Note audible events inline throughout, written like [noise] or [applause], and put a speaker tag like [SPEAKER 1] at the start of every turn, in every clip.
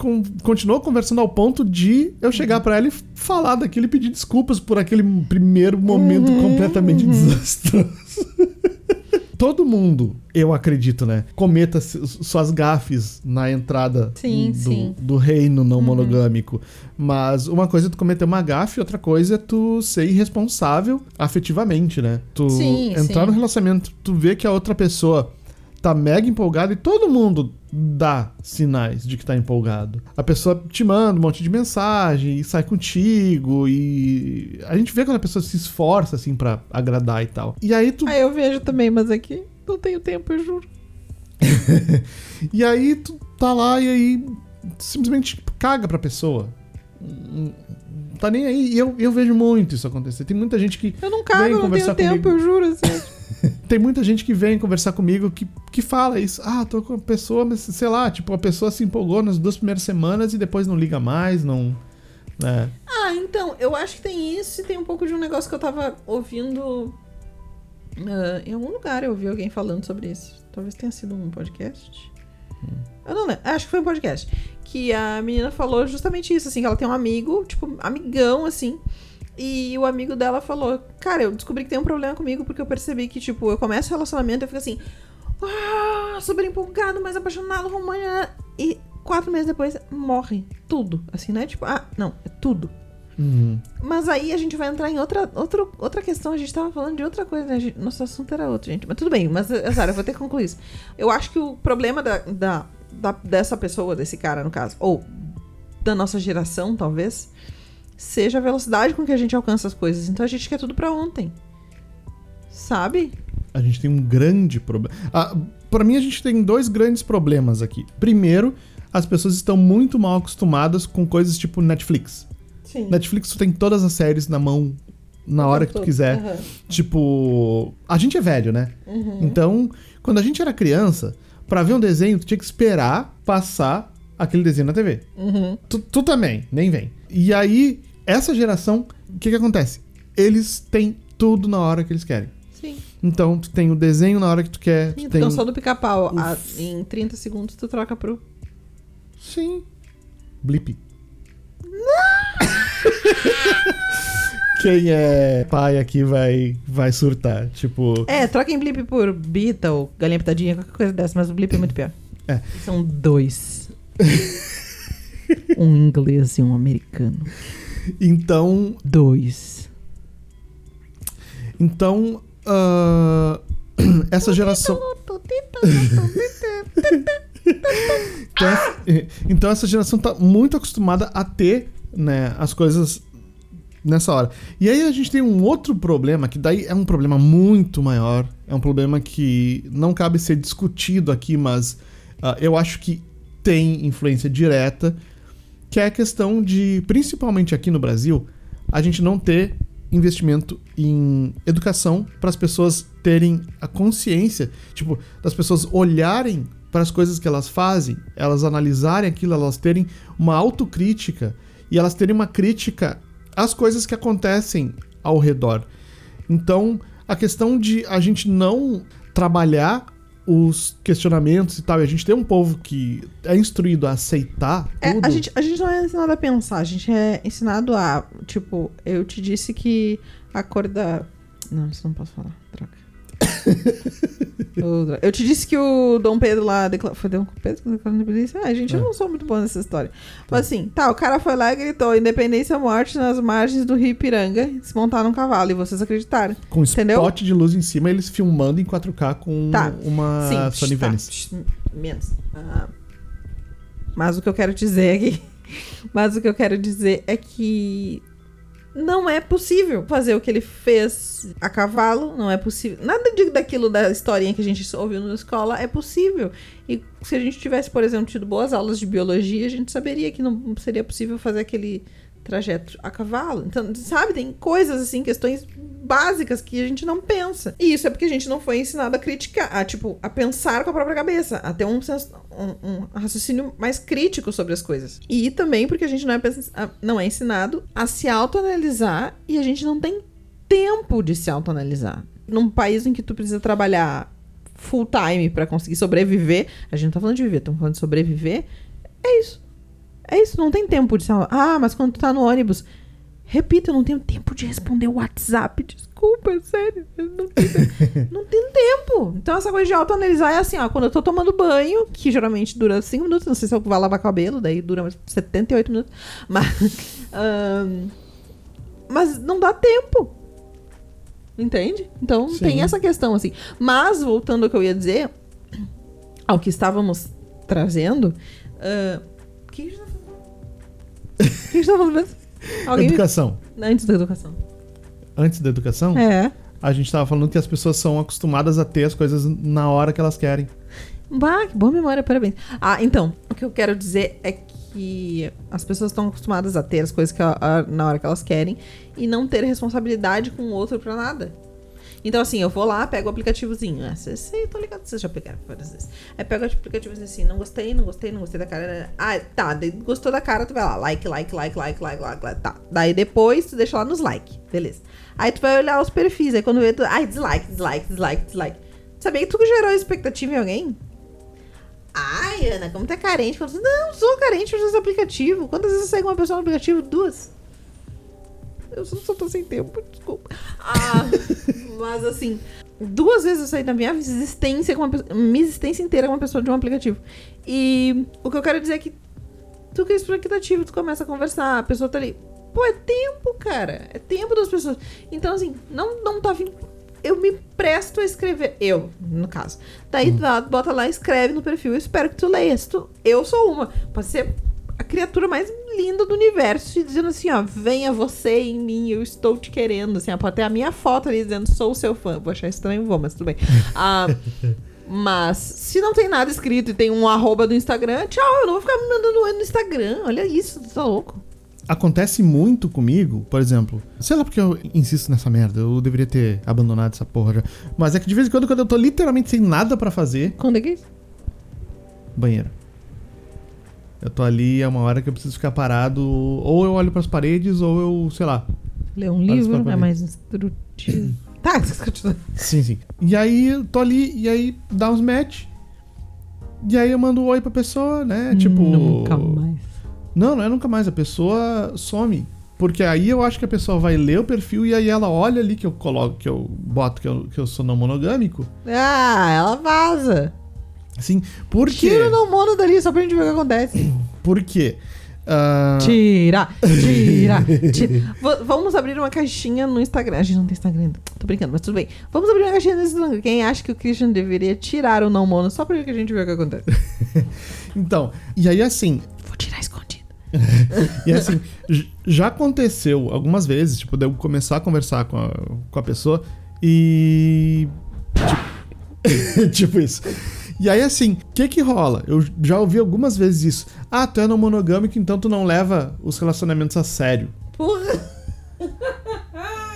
[SPEAKER 1] con- continuou conversando ao ponto de eu chegar pra ela e falar daquilo e pedir desculpas por aquele primeiro momento completamente desastroso. [laughs] Todo mundo, eu acredito, né? Cometa su- suas gafes na entrada
[SPEAKER 2] Sim,
[SPEAKER 1] do,
[SPEAKER 2] sim.
[SPEAKER 1] do reino não monogâmico. Mas uma coisa é tu cometer uma gafe, outra coisa é tu ser irresponsável afetivamente, né? Tu
[SPEAKER 2] Sim,
[SPEAKER 1] entrar no relacionamento, tu vê que a outra pessoa tá mega empolgada e todo mundo dá sinais de que tá empolgado. A pessoa te manda um monte de mensagem e sai contigo e a gente vê quando a pessoa se esforça assim pra agradar e tal. E aí tu
[SPEAKER 2] Ah, eu vejo também, mas aqui não tenho tempo, eu juro. [laughs]
[SPEAKER 1] E aí tu tá lá e aí simplesmente caga pra pessoa. Tá nem aí. E eu, eu vejo muito isso acontecer. Tem muita gente que.
[SPEAKER 2] Eu não cago, eu não tenho tempo,
[SPEAKER 1] comigo.
[SPEAKER 2] eu juro. Assim. [laughs]
[SPEAKER 1] Tem muita gente que vem conversar comigo que, que fala isso. Ah, tô com a pessoa, mas sei lá, tipo, a pessoa se empolgou nas duas primeiras semanas e depois não liga mais, não. né?
[SPEAKER 2] Ah, então, eu acho que tem isso e tem um pouco de um negócio que eu tava ouvindo. ah, em algum lugar eu ouvi alguém falando sobre isso. Talvez tenha sido um podcast. Eu não lembro. Acho que foi um podcast. Que a menina falou justamente isso, assim, que ela tem um amigo, tipo, amigão, assim. E o amigo dela falou: Cara, eu descobri que tem um problema comigo porque eu percebi que, tipo, eu começo o relacionamento e eu fico assim, ah, super empolgado, mais apaixonado, romântico. E quatro meses depois morre tudo. Assim, né? Tipo, ah, não, é tudo.
[SPEAKER 1] Uhum.
[SPEAKER 2] Mas aí a gente vai entrar em outra, outra, outra questão. A gente tava falando de outra coisa, né? Gente- Nosso assunto era outro, gente. Mas tudo bem, mas, Sara, eu vou ter que concluir isso. Eu acho que o problema da, da, da- dessa pessoa, desse cara, no caso, ou da nossa geração, talvez, seja a velocidade com que a gente alcança as coisas. Então a gente quer tudo pra ontem. Sabe?
[SPEAKER 1] A gente tem um grande problema. Ah, para mim, a gente tem dois grandes problemas aqui. Primeiro, as pessoas estão muito mal acostumadas com coisas tipo Netflix.
[SPEAKER 2] Sim.
[SPEAKER 1] Netflix tu tem todas as séries na mão na hora que tu quiser. Tipo, a gente é velho, né? Então, quando a gente era criança, pra ver um desenho, tu tinha que esperar passar aquele desenho na TV.
[SPEAKER 2] Uhum.
[SPEAKER 1] Tu, tu também, nem vem. E aí, essa geração, o que que acontece? Eles têm tudo na hora que eles querem.
[SPEAKER 2] Sim.
[SPEAKER 1] Então, tu tem o desenho na hora que tu quer.
[SPEAKER 2] Sim,
[SPEAKER 1] tu tem...
[SPEAKER 2] do pica-pau. Ah, Em 30 segundos tu troca pro.
[SPEAKER 1] Sim. Blip. [laughs] Quem é pai aqui vai, vai surtar. Tipo,
[SPEAKER 2] É, troca em blip por bita ou galinha pitadinha, qualquer coisa dessa, mas o blip é muito pior.
[SPEAKER 1] É.
[SPEAKER 2] São dois. [laughs] um inglês e um americano.
[SPEAKER 1] Então.
[SPEAKER 2] Dois.
[SPEAKER 1] Então. ah, [clears throat] essa geração. [laughs] Então essa, então essa geração tá muito acostumada a ter, né, as coisas nessa hora. E aí a gente tem um outro problema, que daí é um problema muito maior, é um problema que não cabe ser discutido aqui, mas ah, eu acho que tem influência direta, que é a questão de, principalmente aqui no Brasil, a gente não ter investimento em educação para as pessoas terem a consciência, tipo, das pessoas olharem para as coisas que elas fazem, elas analisarem aquilo, elas terem uma autocrítica e elas terem uma crítica às coisas que acontecem ao redor. Então, a questão de a gente não trabalhar os questionamentos e tal, e a gente tem um povo que é instruído a aceitar
[SPEAKER 2] É, a, gente, a gente não é ensinado a pensar, a gente é ensinado a. Tipo, eu te disse que a cor da. Não, isso não posso falar. Troca. [laughs] Eu te disse que o Dom Pedro lá. Decla... Foi Dom Pedro que declarou independência? Ah, gente, eu
[SPEAKER 1] É.
[SPEAKER 2] não sou muito boa nessa história. Mas assim, tá, o cara foi lá e gritou: independência ou morte nas margens do Rio Ipiranga, se montar num cavalo, e vocês acreditaram.
[SPEAKER 1] com um
[SPEAKER 2] entendeu?
[SPEAKER 1] spot de luz em cima, eles filmando em 4K com
[SPEAKER 2] Tá.
[SPEAKER 1] uma
[SPEAKER 2] Sim,
[SPEAKER 1] Sony
[SPEAKER 2] tá,
[SPEAKER 1] Venice.
[SPEAKER 2] Menos. Ah, mas o que eu quero dizer aqui. [laughs] Mas o que eu quero dizer é que não é possível fazer o que ele fez a cavalo, não é possível. Nada de, daquilo da historinha que a gente ouviu na escola é possível. E se a gente tivesse, por exemplo, tido boas aulas de biologia, a gente saberia que não seria possível fazer aquele trajeto a cavalo. Então, sabe, tem coisas assim, questões básicas que a gente não pensa. E isso é porque a gente não foi ensinado a criticar, a tipo, a pensar com a própria cabeça, a ter um, um- um raciocínio mais crítico sobre as coisas. E também porque a gente não é, não é ensinado a se autoanalisar e a gente não tem tempo de se autoanalisar. Num país em que tu precisa trabalhar full time pra conseguir sobreviver, a gente não tá falando de viver, estamos falando de sobreviver, é isso. É isso, não tem tempo de. Ah, mas quando tu tá no ônibus. Repito, eu não tenho tempo de responder o WhatsApp. Desculpa, é sério. Não, tenho, [laughs] não tenho tempo. Então, essa coisa de autoanalisar é assim, ó. Quando eu tô tomando banho, que geralmente dura 5 minutos, não sei se eu vou lavar cabelo, daí dura 78 minutos. [laughs] Mas. Um, mas não dá tempo. Entende? Então Sim. tem essa questão, assim. Mas, voltando ao que eu ia dizer, ao que estávamos trazendo. Uh, o que [laughs] O que a gente tá falando mesmo?
[SPEAKER 1] Alguém educação.
[SPEAKER 2] Me... Antes da educação.
[SPEAKER 1] Antes da educação?
[SPEAKER 2] É.
[SPEAKER 1] A gente estava falando que as pessoas são acostumadas a ter as coisas na hora que elas querem.
[SPEAKER 2] Bah, que boa memória, parabéns. Ah, então, o que eu quero dizer é que as pessoas estão acostumadas a ter as coisas que, a, na hora que elas querem e não ter responsabilidade com o outro para nada. Então, assim, eu vou lá, pego o aplicativozinho. Ah, vocês, tô ligado, vocês já pegaram várias vezes. Aí pego o aplicativozinho assim, não gostei, não gostei, não gostei da cara. Ah, tá, gostou da cara, tu vai lá, like, like, like, like, like, like, like, tá. Daí depois tu deixa lá nos like, beleza. Aí tu vai olhar os perfis, aí quando vê, tu, ai, dislike, dislike, dislike, dislike. Sabia que tu gerou expectativa em alguém? Ai, Ana, como tu é carente? Não, sou carente dos aplicativos. Quantas vezes eu com uma pessoa no aplicativo? Duas. Eu só tô sem tempo, desculpa. Ah, mas assim, duas vezes eu saí da minha existência com uma pessoa, minha existência inteira com uma pessoa de um aplicativo. E o que eu quero dizer é que tu cria aplicativo, tu começa a conversar, a pessoa tá ali. Pô, é tempo, cara. É tempo das pessoas. Então, assim, não, não tá vindo. Eu me presto a escrever. Eu, no caso. Daí hum. tu bota lá, escreve no perfil. Eu espero que tu leia. Tu, eu sou uma. Pode ser a criatura mais linda do universo te dizendo assim, ó, venha você em mim, eu estou te querendo, assim, ó, pode ter a minha foto ali dizendo, sou seu fã. Vou achar estranho, vou, mas tudo bem. [laughs] Ah, mas, se não tem nada escrito e tem um arroba do Instagram, tchau, eu não vou ficar me mandando no Instagram, olha isso, tá louco.
[SPEAKER 1] Acontece muito comigo, por exemplo, sei lá porque eu insisto nessa merda, eu deveria ter abandonado essa porra já, mas é que de vez em quando, quando eu tô literalmente sem nada para fazer...
[SPEAKER 2] Quando é que é isso?
[SPEAKER 1] Banheiro. Eu tô ali, é uma hora que eu preciso ficar parado. Ou eu olho pras paredes, ou eu, sei lá.
[SPEAKER 2] Ler um livro é mais instrutivo. [clears throat] tá,
[SPEAKER 1] Sim, sim. E aí eu tô ali, e aí dá uns match. E aí eu mando um oi pra pessoa, né? Tipo.
[SPEAKER 2] Nunca mais.
[SPEAKER 1] Não, não é nunca mais. A pessoa some. Porque aí eu acho que a pessoa vai ler o perfil e aí ela olha ali que eu coloco, que eu boto que eu, que eu sou não monogâmico.
[SPEAKER 2] Ah, ela vaza.
[SPEAKER 1] Assim, por quê?
[SPEAKER 2] Tira o mono dali só pra gente ver o que acontece. [clears throat]
[SPEAKER 1] Por quê? Uh...
[SPEAKER 2] Tira, tira, [laughs] tira. vamos abrir uma caixinha no Instagram. A gente não tem Instagram ainda. Tô brincando, mas tudo bem. Vamos abrir uma caixinha no Instagram. Quem acha que o Christian deveria tirar o não mono só pra ver que a gente vê o que acontece? [laughs]
[SPEAKER 1] então, e aí assim.
[SPEAKER 2] Vou tirar escondido. [laughs]
[SPEAKER 1] e assim, já aconteceu algumas vezes, tipo, de eu começar a conversar com a, com a pessoa e. Tipo, tipo isso. E aí, assim, o que que rola? Eu já ouvi algumas vezes isso. Ah, tu é não monogâmico, então tu não leva os relacionamentos a sério.
[SPEAKER 2] Porra!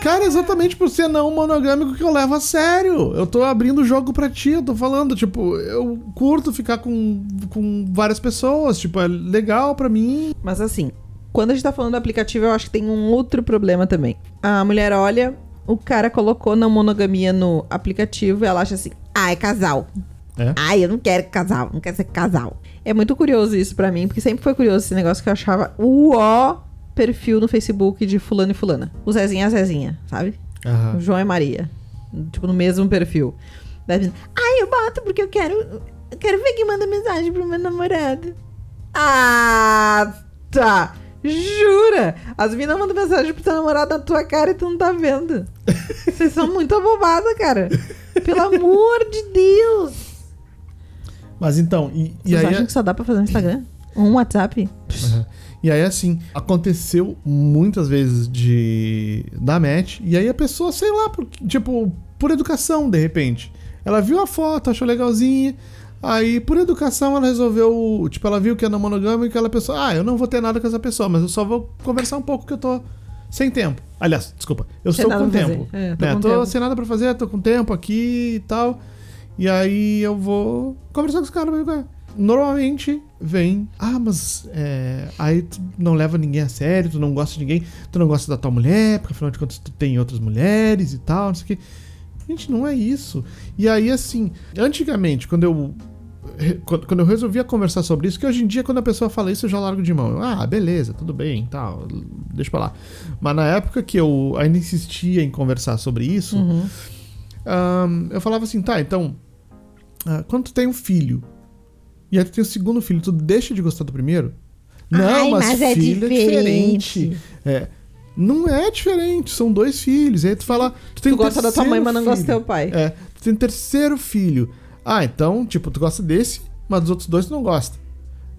[SPEAKER 1] Cara, exatamente por ser não monogâmico que eu levo a sério. Eu tô abrindo o jogo pra ti, eu tô falando, tipo, eu curto ficar com, com várias pessoas, tipo, é legal pra mim.
[SPEAKER 2] Mas assim, quando a gente tá falando do aplicativo, eu acho que tem um outro problema também. A mulher olha, o cara colocou não monogamia no aplicativo e ela acha assim, ah, é casal. É? Ai, eu não quero casal, não quero ser casal. É muito curioso isso para mim, porque sempre foi curioso esse negócio que eu achava o ó perfil no Facebook de fulano e fulana. O Zezinha e a Zezinha, sabe? Uhum. O João e Maria. Tipo, no mesmo perfil. Daí, Ai, eu boto porque eu quero. Eu quero ver quem manda mensagem pro meu namorado. Ah, tá. Jura? As minas mandam mensagem pro teu namorado na tua cara e tu não tá vendo. [laughs] Vocês são muito abobadas, cara. Pelo amor de Deus.
[SPEAKER 1] Mas então, e,
[SPEAKER 2] e
[SPEAKER 1] aí.
[SPEAKER 2] acham é que só dá pra fazer um Instagram? [clears throat] Um WhatsApp?
[SPEAKER 1] Uhum. E aí, assim, aconteceu muitas vezes de dar match, e aí a pessoa, sei lá, por, tipo, por educação, de repente. Ela viu a foto, achou legalzinha, aí por educação ela resolveu, tipo, ela viu que é não monogâmico e aquela pessoa, ah, eu não vou ter nada com essa pessoa, mas eu só vou conversar um pouco que eu tô sem tempo. Aliás, desculpa, eu estou com tempo. É, tô, né? com tô tempo. sem nada pra fazer, tô com tempo aqui e tal. E aí eu vou conversar com os caras. Normalmente vem, ah, mas é, aí tu não leva ninguém a sério, tu não gosta de ninguém, tu não gosta da tua mulher, porque afinal de contas tu tem outras mulheres e tal, não sei o que. Gente, não é isso. E aí, assim, antigamente, quando eu quando eu resolvia conversar sobre isso, que hoje em dia, quando a pessoa fala isso, eu já largo de mão. Eu, ah, beleza, tudo bem, tal, deixa pra lá. Mas na época que eu ainda insistia em conversar sobre isso,
[SPEAKER 2] Uhum.
[SPEAKER 1] ahn, eu falava assim, tá, então, ah, quando tu tem um filho, e aí tu tem o segundo filho, tu deixa de gostar do primeiro? Não,
[SPEAKER 2] Ai,
[SPEAKER 1] mas,
[SPEAKER 2] mas é
[SPEAKER 1] filho é
[SPEAKER 2] diferente.
[SPEAKER 1] diferente. É. Não é diferente, são dois filhos. Aí tu fala. Tu, tem
[SPEAKER 2] Tu
[SPEAKER 1] um
[SPEAKER 2] gosta da tua mãe, mas não gosta do teu pai.
[SPEAKER 1] É, tu tem um terceiro filho. Ah, então, tipo, tu gosta desse, mas dos outros dois tu não gosta.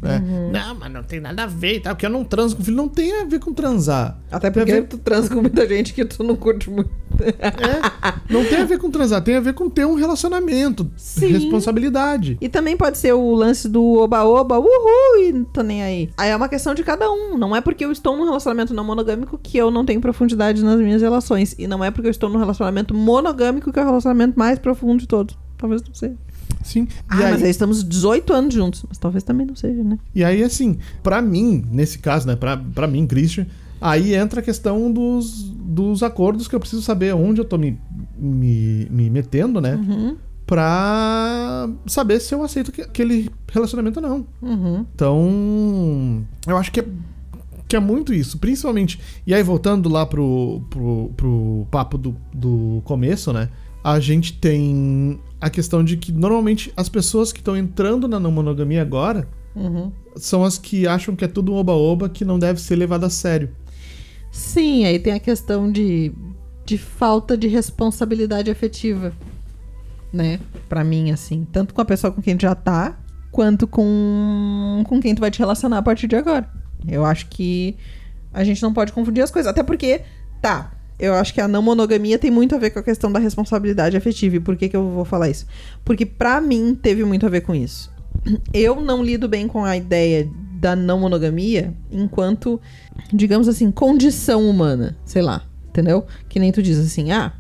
[SPEAKER 1] Né?
[SPEAKER 2] Uhum.
[SPEAKER 1] Não, mas não tem nada a ver e tal, porque eu não transo com filho. Não tem a ver com transar.
[SPEAKER 2] Até porque
[SPEAKER 1] ver-
[SPEAKER 2] tu transa com muita gente que tu não curte muito.
[SPEAKER 1] É, não tem a ver com transar, tem a ver com ter um relacionamento,
[SPEAKER 2] Sim.
[SPEAKER 1] responsabilidade.
[SPEAKER 2] E também pode ser o lance do oba-oba, uhul, e não tô nem aí. Aí é uma questão de cada um. Não é porque eu estou num relacionamento não monogâmico que eu não tenho profundidade nas minhas relações. E não é porque eu estou num relacionamento monogâmico que é o relacionamento mais profundo de todos. Talvez não seja.
[SPEAKER 1] Sim.
[SPEAKER 2] Ah,
[SPEAKER 1] aí,
[SPEAKER 2] mas aí estamos 18 anos juntos. Mas talvez também não seja, né?
[SPEAKER 1] e aí, assim, pra mim, nesse caso, né, pra, pra mim, Christian, aí entra a questão dos, dos acordos que eu preciso saber onde eu tô me, me, me metendo, né?
[SPEAKER 2] Uhum.
[SPEAKER 1] Pra saber se eu aceito que- aquele relacionamento ou não.
[SPEAKER 2] Uhum.
[SPEAKER 1] Então, eu acho que é, que é muito isso, principalmente. E aí, voltando lá pro, pro, pro papo do, do começo, né? A gente tem a questão de que normalmente as pessoas que estão entrando na não monogamia agora
[SPEAKER 2] Uhum.
[SPEAKER 1] são as que acham que é tudo um oba-oba que não deve ser levado a sério.
[SPEAKER 2] Sim, aí tem a questão de, de falta de responsabilidade afetiva, né? Pra mim, assim. Tanto com a pessoa com quem tu já tá, quanto com, com quem tu vai te relacionar a partir de agora. Eu acho que a gente não pode confundir as coisas. Até porque, tá, eu acho que a não monogamia tem muito a ver com a questão da responsabilidade afetiva. E por que, que eu vou falar isso? Porque pra mim teve muito a ver com isso. Eu não lido bem com a ideia da não monogamia enquanto, digamos assim, condição humana. Sei lá, entendeu? Que nem tu diz assim, ah,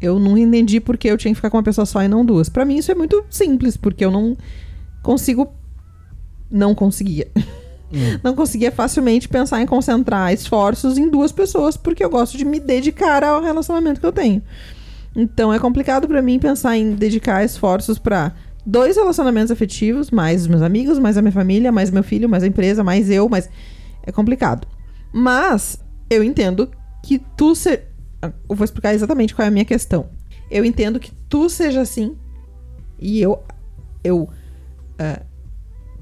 [SPEAKER 2] eu não entendi porque eu tinha que ficar com uma pessoa só e não duas. Pra mim isso é muito simples, porque eu não consigo. Não conseguia. [laughs] Não conseguia facilmente pensar em concentrar esforços em duas pessoas, porque eu gosto de me dedicar ao relacionamento que eu tenho. Então é complicado pra mim pensar em dedicar esforços pra dois relacionamentos afetivos, mais os meus amigos, mais a minha família, mais meu filho, mais a empresa, mais eu, mais é complicado. Mas eu entendo que tu se... eu vou explicar exatamente qual é a minha questão. Eu entendo que tu seja assim e eu eu ah,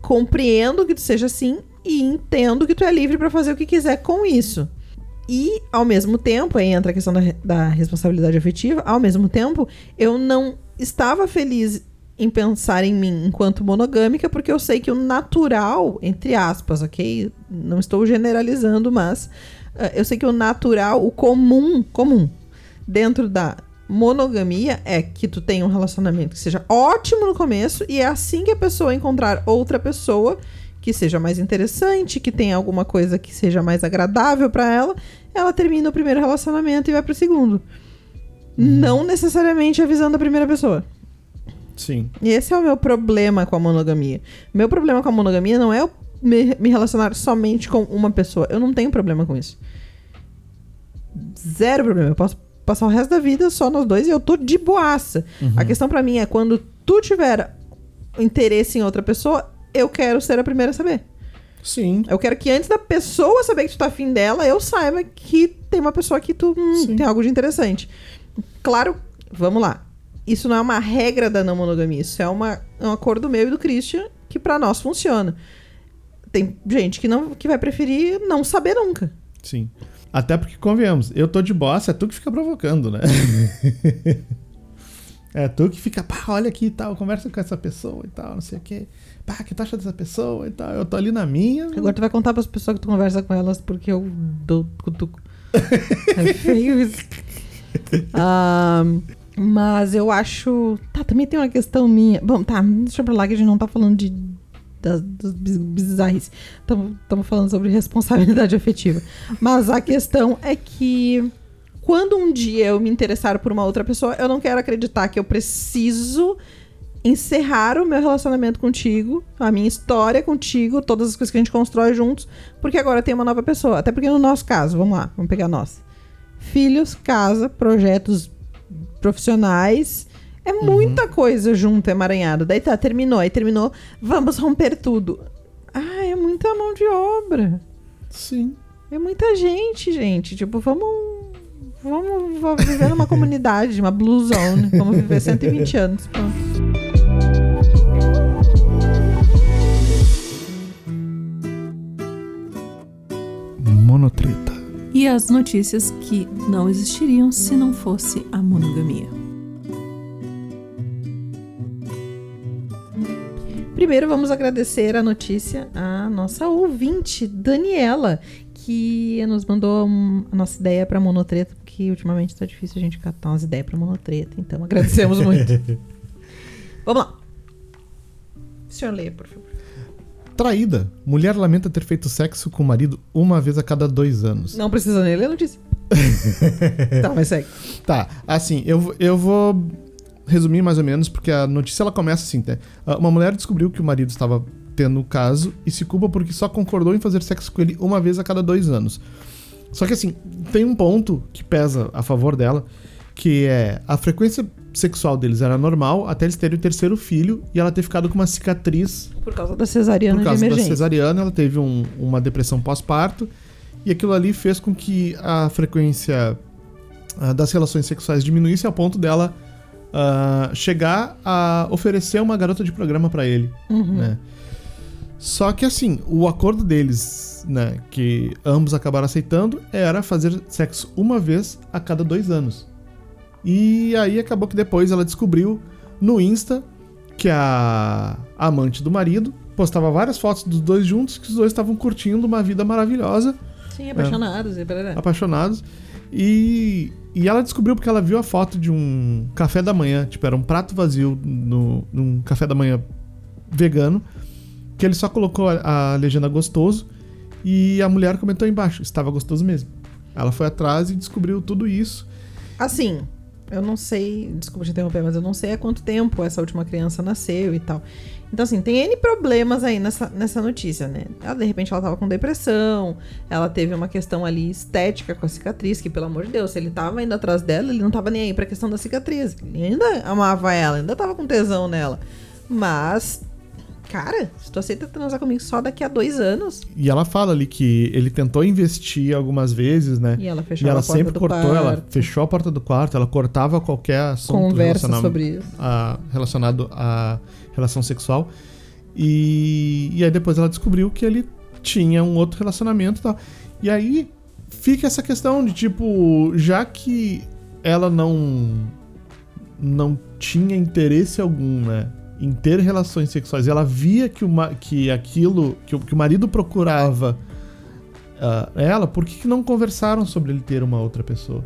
[SPEAKER 2] compreendo que tu seja assim e entendo que tu é livre pra fazer o que quiser com isso. E, ao mesmo tempo, aí entra a questão da, da responsabilidade afetiva, ao mesmo tempo, eu não estava feliz em pensar em mim enquanto monogâmica, porque eu sei que o natural, entre aspas, ok? Não estou generalizando, mas ah, eu sei que o natural, o comum, comum, dentro da monogamia é que tu tenha um relacionamento que seja ótimo no começo e é assim que a pessoa encontrar outra pessoa que seja mais interessante, que tenha alguma coisa que seja mais agradável pra ela, ela termina o primeiro relacionamento e vai pro segundo. Não necessariamente avisando a primeira pessoa.
[SPEAKER 1] Sim.
[SPEAKER 2] E esse é o meu problema com a monogamia. Meu problema com a monogamia não é eu me, me relacionar somente com uma pessoa. Eu não tenho problema com isso. Zero problema. Eu posso passar o resto da vida só nós dois e eu tô de boaça. A questão pra mim é quando tu tiver interesse em outra pessoa, eu quero ser a primeira a saber.
[SPEAKER 1] Sim.
[SPEAKER 2] Eu quero que antes da pessoa saber que tu tá afim dela, eu saiba que tem uma pessoa que tu hum, tem algo de interessante. Claro, vamos lá. Isso não é uma regra da não monogamia, isso é uma, um acordo meu e do Christian que pra nós funciona. Tem gente que não que vai preferir não saber nunca.
[SPEAKER 1] Sim. Até porque, convenhamos, eu tô de bossa, é tu que fica provocando, né? [laughs] é tu que fica, pá, olha aqui e tal, conversa com essa pessoa e tal, não sei o quê. Pá, que tu acha dessa pessoa e tal? Eu tô ali na minha.
[SPEAKER 2] Agora tu vai contar pras pessoas que tu conversa com elas porque eu dou cutuco. é feio isso. [laughs] Ah, mas eu acho. Tá, também tem uma questão minha. Bom, tá, deixa pra lá que a gente não tá falando de. Das, dos biz- bizarrices. Estamos falando sobre responsabilidade [laughs] afetiva. Mas a questão é que. Quando um dia eu me interessar por uma outra pessoa, eu não quero acreditar que eu preciso encerrar o meu relacionamento contigo, a minha história contigo, todas as coisas que a gente constrói juntos, porque agora tem uma nova pessoa. Até porque no nosso caso, vamos lá, vamos pegar nós. Filhos, casa, projetos profissionais, É muita coisa junto, emaranhado. Daí tá, terminou, aí terminou, vamos romper tudo. Ah, é muita mão de obra.
[SPEAKER 1] Sim.
[SPEAKER 2] É muita gente, gente. Tipo, vamos. Vamos, vamos viver numa comunidade, uma blue zone. Vamos viver 120 anos. Pronto.
[SPEAKER 1] Monotreta.
[SPEAKER 3] E as notícias que não existiriam se não fosse a monogamia.
[SPEAKER 2] Primeiro, vamos agradecer a notícia à nossa ouvinte, Daniela, que nos mandou a nossa ideia para monotreta, porque ultimamente tá difícil a gente catar umas ideias para monotreta, então agradecemos muito. [laughs] vamos lá. O senhor leia, por favor.
[SPEAKER 1] Traída. Mulher lamenta ter feito sexo com o marido uma vez a cada dois anos.
[SPEAKER 2] Não precisa nem ler a notícia. [laughs] tá, mas segue.
[SPEAKER 1] Tá, assim, eu, eu vou resumir mais ou menos, porque a notícia ela começa assim, né? Ah, Uma mulher descobriu que o marido estava tendo o caso e se culpa porque só concordou em fazer sexo com ele uma vez a cada dois anos. Só que assim, tem um ponto que pesa a favor dela, que é a frequência sexual deles era normal até eles terem o terceiro filho e ela ter ficado com uma cicatriz
[SPEAKER 2] Por causa da cesariana
[SPEAKER 1] por causa da cesariana, ela teve um- uma depressão pós-parto e aquilo ali fez com que a frequência ah, das relações sexuais diminuísse ao ponto dela ah, chegar a oferecer uma garota de programa pra ele,
[SPEAKER 2] Uhum.
[SPEAKER 1] né? Só que assim, o acordo deles, né, que ambos acabaram aceitando, era fazer sexo uma vez a cada dois anos. E aí acabou que depois ela descobriu no Insta que a amante do marido postava várias fotos dos dois juntos, que os dois estavam curtindo uma vida maravilhosa,
[SPEAKER 2] Sim, apaixonados e barará.
[SPEAKER 1] apaixonados. E, e ela descobriu porque ela viu a foto de um café da manhã, tipo, era um prato vazio no, num café da manhã vegano, que ele só colocou a, a legenda gostoso e a mulher comentou embaixo, estava gostoso mesmo. Ela foi atrás e descobriu tudo isso.
[SPEAKER 2] Assim, eu não sei, desculpa te interromper, mas eu não sei há quanto tempo essa última criança nasceu e tal. Então, assim, tem N problemas aí nessa, nessa notícia, né? Ela, de repente, ela tava com depressão, ela teve uma questão ali estética com a cicatriz, que, pelo amor de Deus, se ele tava indo atrás dela, ele não tava nem aí pra questão da cicatriz. Ele ainda amava ela, ainda tava com tesão nela. Mas, cara, se tu aceita transar comigo só daqui a dois anos,
[SPEAKER 1] E ela fala ali que ele tentou investir algumas vezes, né?
[SPEAKER 2] e ela
[SPEAKER 1] E
[SPEAKER 2] fechava
[SPEAKER 1] ela
[SPEAKER 2] a porta
[SPEAKER 1] sempre
[SPEAKER 2] do
[SPEAKER 1] cortou, ela
[SPEAKER 2] quarto,
[SPEAKER 1] fechou a porta do quarto, ela cortava qualquer assunto
[SPEAKER 2] conversa
[SPEAKER 1] relacionado,
[SPEAKER 2] sobre isso.
[SPEAKER 1] a, relacionado à relação sexual. E, e aí depois ela descobriu que ele tinha um outro relacionamento e tal. E aí fica essa questão de tipo, já que ela não não tinha interesse algum, né, em ter relações sexuais, ela via que, uma, que aquilo que, o- que o marido procurava ah, ela, por que, que não conversaram sobre ele ter uma outra pessoa?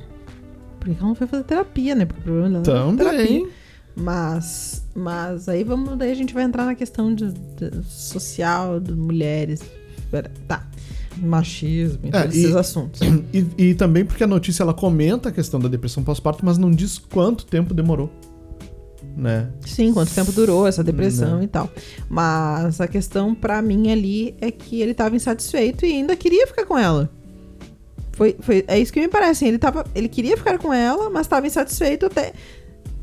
[SPEAKER 2] Porque ela não foi fazer terapia, né? Porque o problema dela era terapia.
[SPEAKER 1] Também.
[SPEAKER 2] Mas, mas aí vamos, daí a gente vai entrar na questão de, de social, de mulheres, tá, machismo,
[SPEAKER 1] É,
[SPEAKER 2] todos
[SPEAKER 1] e-
[SPEAKER 2] esses assuntos. [coughs]
[SPEAKER 1] E, e também porque a notícia ela comenta a questão da depressão pós-parto, mas não diz quanto tempo demorou. Né?
[SPEAKER 2] Sim, quanto tempo durou essa depressão
[SPEAKER 1] Não.
[SPEAKER 2] e tal. Mas a questão pra mim ali é que ele tava insatisfeito e ainda queria ficar com ela. Foi, foi, é isso que me parece. Ele, tava, ele queria ficar com ela, mas tava insatisfeito até.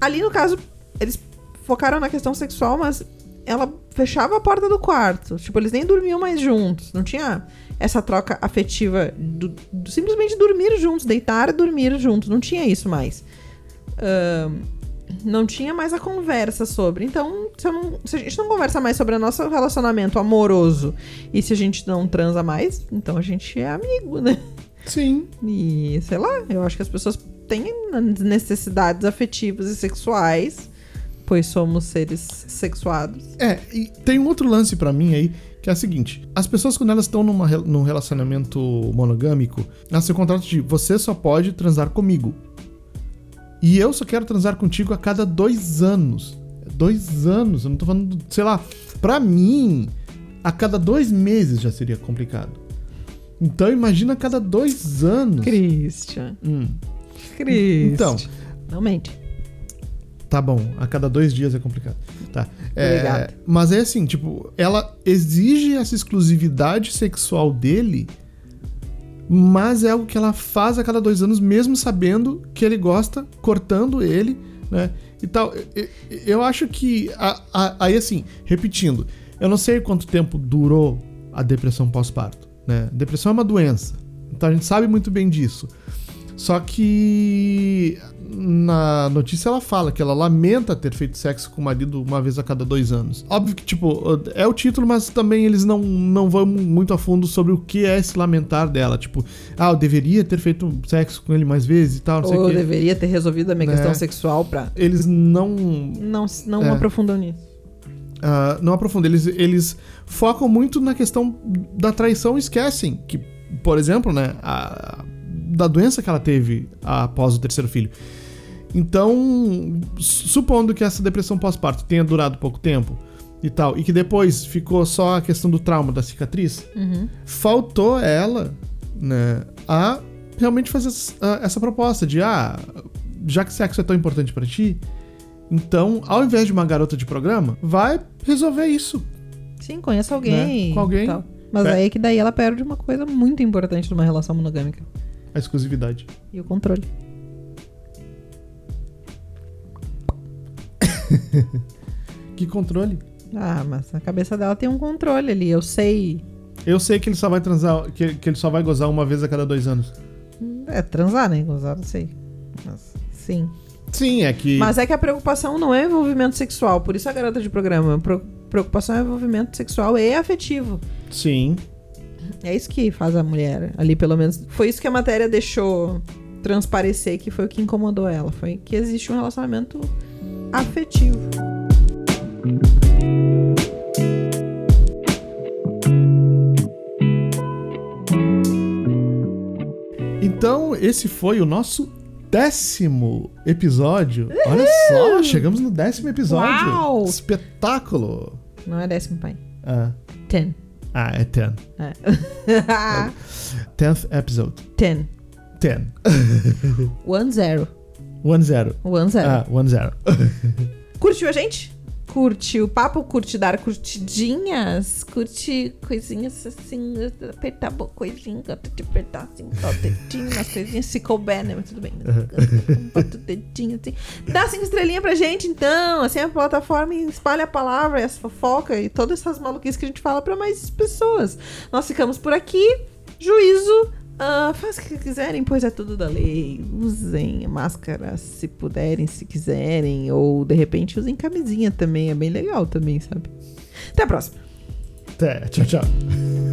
[SPEAKER 2] Ali no caso, eles focaram na questão sexual, mas ela fechava a porta do quarto. Tipo, eles nem dormiam mais juntos. Não tinha essa troca afetiva do, do simplesmente dormir juntos, deitar e dormir juntos. Não tinha isso mais. Ahn, não tinha mais a conversa sobre. Então, se, não- se a gente não conversa mais sobre o nosso relacionamento amoroso e se a gente não transa mais, então a gente é amigo, né?
[SPEAKER 1] Sim.
[SPEAKER 2] E sei lá, eu acho que as pessoas têm necessidades afetivas e sexuais, pois somos seres sexuados.
[SPEAKER 1] É, e tem um outro lance pra mim aí, que é o seguinte: as pessoas, quando elas estão numa, num relacionamento monogâmico, elas têm o contrato de você só pode transar comigo. E eu só quero transar contigo a cada dois anos. Dois anos, eu não tô falando, sei lá, pra mim, a cada dois meses já seria complicado. Então imagina a cada dois anos.
[SPEAKER 2] Christian.
[SPEAKER 1] Hum,
[SPEAKER 2] Christian.
[SPEAKER 1] Então.
[SPEAKER 2] Não mente.
[SPEAKER 1] Tá bom, a cada dois dias é complicado. Tá. É, mas é assim, tipo, ela exige essa exclusividade sexual dele, mas é algo que ela faz a cada dois anos, mesmo sabendo que ele gosta, cortando ele, né? E tal. Eu, eu acho que. a- a- aí, assim, repetindo, eu não sei quanto tempo durou a depressão pós-parto, né? Depressão é uma doença. Então a gente sabe muito bem disso. Só que na notícia ela fala que ela lamenta ter feito sexo com o marido uma vez a cada dois anos. Óbvio que, tipo, é o título, mas também eles não, não vão muito a fundo sobre o que é esse lamentar dela. Tipo, ah, eu deveria ter feito sexo com ele mais vezes e tal, não sei
[SPEAKER 2] Ou
[SPEAKER 1] o
[SPEAKER 2] eu
[SPEAKER 1] quê.
[SPEAKER 2] deveria ter resolvido a minha
[SPEAKER 1] Né?
[SPEAKER 2] questão sexual pra.
[SPEAKER 1] Eles não
[SPEAKER 2] Não, não
[SPEAKER 1] É.
[SPEAKER 2] aprofundam nisso.
[SPEAKER 1] ah, não aprofundam. Eles, eles focam muito na questão da traição e esquecem que, por exemplo, né, a- da doença que ela teve após o terceiro filho. Então, supondo que essa depressão pós-parto tenha durado pouco tempo e tal, e que depois ficou só a questão do trauma da cicatriz,
[SPEAKER 2] Uhum.
[SPEAKER 1] faltou ela, né, a realmente fazer essa, proposta de, ah, já que sexo é tão importante pra ti, então, ao invés de uma garota de programa, vai resolver isso.
[SPEAKER 2] Sim, conheça alguém.
[SPEAKER 1] Né? Com alguém.
[SPEAKER 2] tal. Mas
[SPEAKER 1] É.
[SPEAKER 2] aí é que daí ela perde uma coisa muito importante numa relação monogâmica.
[SPEAKER 1] A exclusividade.
[SPEAKER 2] E o controle. [laughs]
[SPEAKER 1] Que controle?
[SPEAKER 2] Ah, mas na cabeça dela tem um controle ali. Eu sei.
[SPEAKER 1] Eu sei que ele só vai transar, que, que ele só vai gozar uma vez a cada dois anos.
[SPEAKER 2] É transar, né? Gozar, não sei. Mas, sim.
[SPEAKER 1] Sim, é que.
[SPEAKER 2] Mas é que a preocupação não é envolvimento sexual. Por isso a garota de programa. Preocupação é envolvimento sexual e afetivo.
[SPEAKER 1] Sim.
[SPEAKER 2] É isso que faz a mulher. Ali, pelo menos. Foi isso que a matéria deixou transparecer que foi o que incomodou ela. Foi que existe um relacionamento afetivo.
[SPEAKER 1] Então, esse foi o nosso décimo episódio. Olha só, chegamos no décimo episódio.
[SPEAKER 2] Uau!
[SPEAKER 1] Espetáculo.
[SPEAKER 2] Não é décimo pai.
[SPEAKER 1] Ah,
[SPEAKER 2] Ten.
[SPEAKER 1] Ah, é 10.
[SPEAKER 2] É. [laughs]
[SPEAKER 1] 10th episode.
[SPEAKER 2] Ten.
[SPEAKER 1] 10.
[SPEAKER 2] One zero.
[SPEAKER 1] 1 0.
[SPEAKER 2] One zero.
[SPEAKER 1] Ah, 1 0.
[SPEAKER 2] Curtiu a gente? Curte o papo, curte dar curtidinhas, curte coisinhas assim, apertar coisinha, gosta de apertar assim, o dedinho nas coisinhas, se couber, né? Mas tudo bem. [laughs] Bota o dedinho assim. Dá cinco estrelinhas pra gente, então, assim, a plataforma espalha a palavra, essa fofoca e todas essas maluquices que a gente fala pra mais pessoas. Nós ficamos por aqui. Juízo. Ah, faz o que quiserem, pois é tudo da lei. Usem máscara se puderem, se quiserem. Ou de repente usem camisinha também. É bem legal também, sabe? Até a próxima.
[SPEAKER 1] Até, tchau, tchau.